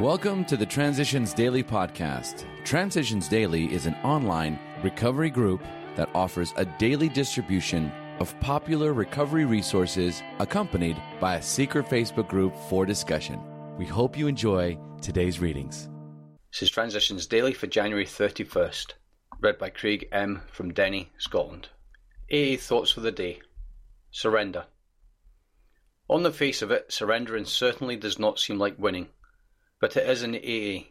Welcome to the Transitions Daily podcast. Transitions Daily is an online recovery group that offers a daily distribution of popular recovery resources accompanied by a secret Facebook group for discussion. We hope you enjoy today's readings. This is Transitions Daily for January 31st, read by Craig M. from Denny, Scotland. AA Thoughts for the Day Surrender. On the face of it, surrendering certainly does not seem like winning. But it is in AA.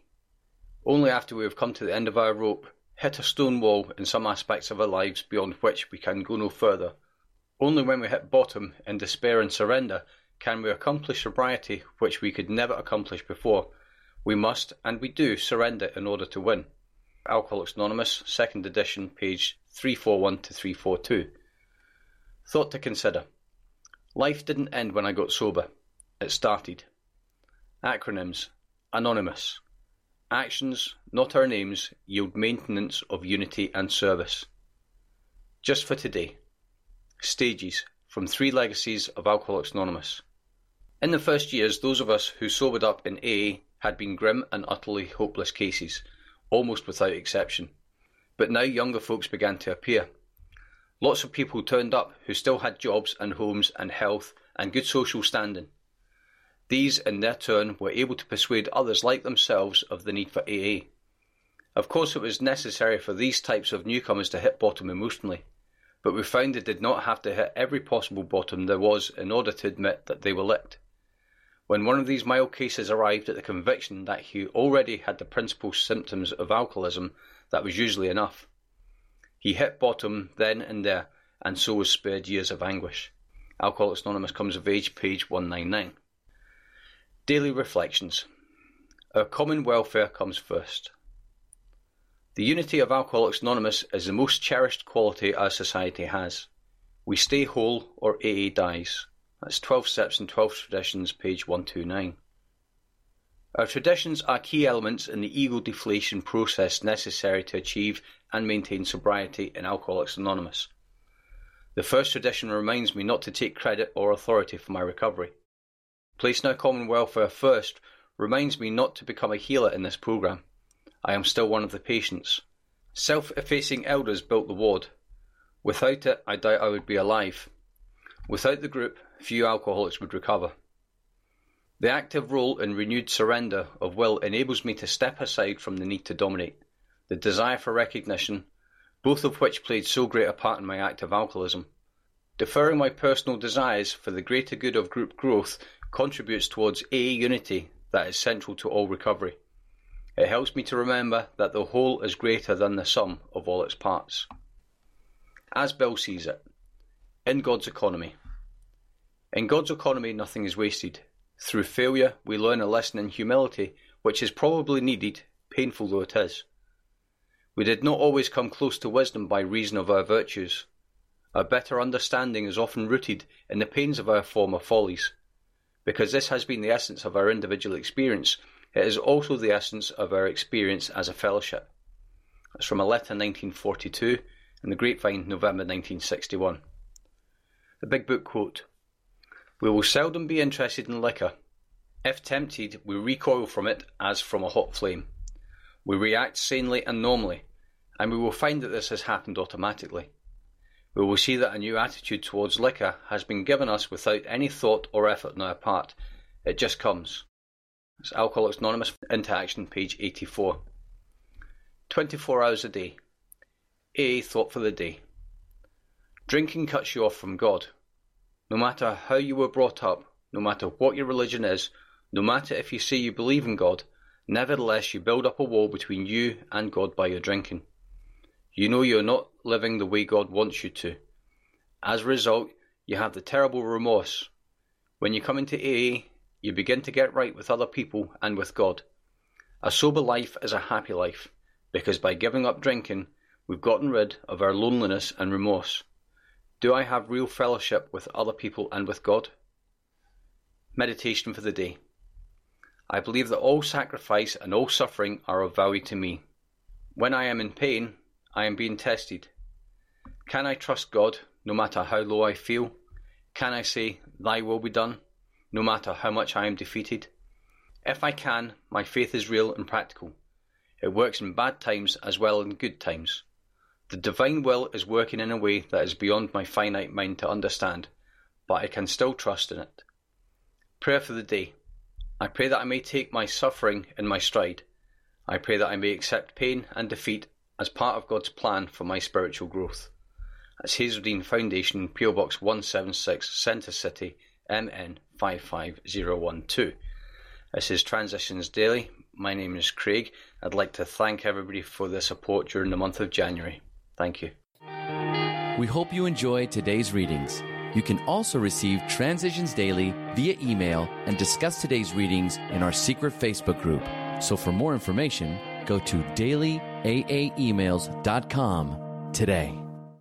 Only after we have come to the end of our rope, hit a stone wall in some aspects of our lives beyond which we can go no further, only when we hit bottom in despair and surrender can we accomplish sobriety which we could never accomplish before. We must, and we do, surrender in order to win. Alcoholics Anonymous, 2nd edition, page 341 to 342. Thought to consider. Life didn't end when I got sober. It started. Acronyms Anonymous. Actions, not our names, yield maintenance of unity and service. Just for today. Stages from Three Legacies of Alcoholics Anonymous. In the first years, those of us who sobered up in AA had been grim and utterly hopeless cases, almost without exception. But now younger folks began to appear. Lots of people turned up who still had jobs and homes and health and good social standing. These, in their turn, were able to persuade others like themselves of the need for AA. Of course, it was necessary for these types of newcomers to hit bottom emotionally, but we found they did not have to hit every possible bottom there was in order to admit that they were licked. When one of these mild cases arrived at the conviction that he already had the principal symptoms of alcoholism, that was usually enough. He hit bottom then and there, and so was spared years of anguish. Alcoholics Anonymous comes of age, page 199. Daily Reflections Our common welfare comes first. The unity of Alcoholics Anonymous is the most cherished quality our society has. We stay whole or AA dies. That's 12 Steps and 12 Traditions, page 129. Our traditions are key elements in the ego deflation process necessary to achieve and maintain sobriety in Alcoholics Anonymous. The first tradition reminds me not to take credit or authority for my recovery. Placing our common welfare first reminds me not to become a healer in this program. I am still one of the patients. Self effacing elders built the ward. Without it, I doubt I would be alive. Without the group, few alcoholics would recover. The active role in renewed surrender of will enables me to step aside from the need to dominate, the desire for recognition, both of which played so great a part in my active alcoholism. Deferring my personal desires for the greater good of group growth contributes towards AA unity that is central to all recovery. It helps me to remember that the whole is greater than the sum of all its parts. As Bill sees it, in God's economy. In God's economy, nothing is wasted. Through failure, we learn a lesson in humility, which is probably needed, painful though it is. We did not always come close to wisdom by reason of our virtues. Our better understanding is often rooted in the pains of our former follies. Because this has been the essence of our individual experience, it is also the essence of our experience as a fellowship. It's from a letter 1942 and the Grapevine, November 1961. The Big Book quote We will seldom be interested in liquor. If tempted, we recoil from it as from a hot flame. We react sanely and normally, and we will find that this has happened automatically we will see that a new attitude towards liquor has been given us without any thought or effort on our part. It just comes. It's Alcoholics Anonymous into action, page 84. 24 hours a day. A thought for the day. Drinking cuts you off from God. No matter how you were brought up, no matter what your religion is, no matter if you say you believe in God, nevertheless you build up a wall between you and God by your drinking. You know you're not living the way God wants you to. As a result, you have the terrible remorse. When you come into AA, you begin to get right with other people and with God. A sober life is a happy life, because by giving up drinking, we've gotten rid of our loneliness and remorse. Do I have real fellowship with other people and with God? Meditation for the day. I believe that all sacrifice and all suffering are of value to me. When I am in pain, I am being tested. Can I trust God no matter how low I feel? Can I say, Thy will be done, no matter how much I am defeated? If I can, my faith is real and practical. It works in bad times as well as in good times. The divine will is working in a way that is beyond my finite mind to understand, but I can still trust in it. Prayer for the day. I pray that I may take my suffering in my stride. I pray that I may accept pain and defeat as part of God's plan for my spiritual growth. That's Hazelden Foundation, PO Box 176, Center City, MN 55012. This is Transitions Daily. My name is Craig. I'd like to thank everybody for the support during the month of January. Thank you. We hope you enjoyed today's readings. You can also receive Transitions Daily via email and discuss today's readings in our secret Facebook group. So for more information, go to dailyaaemails.com today.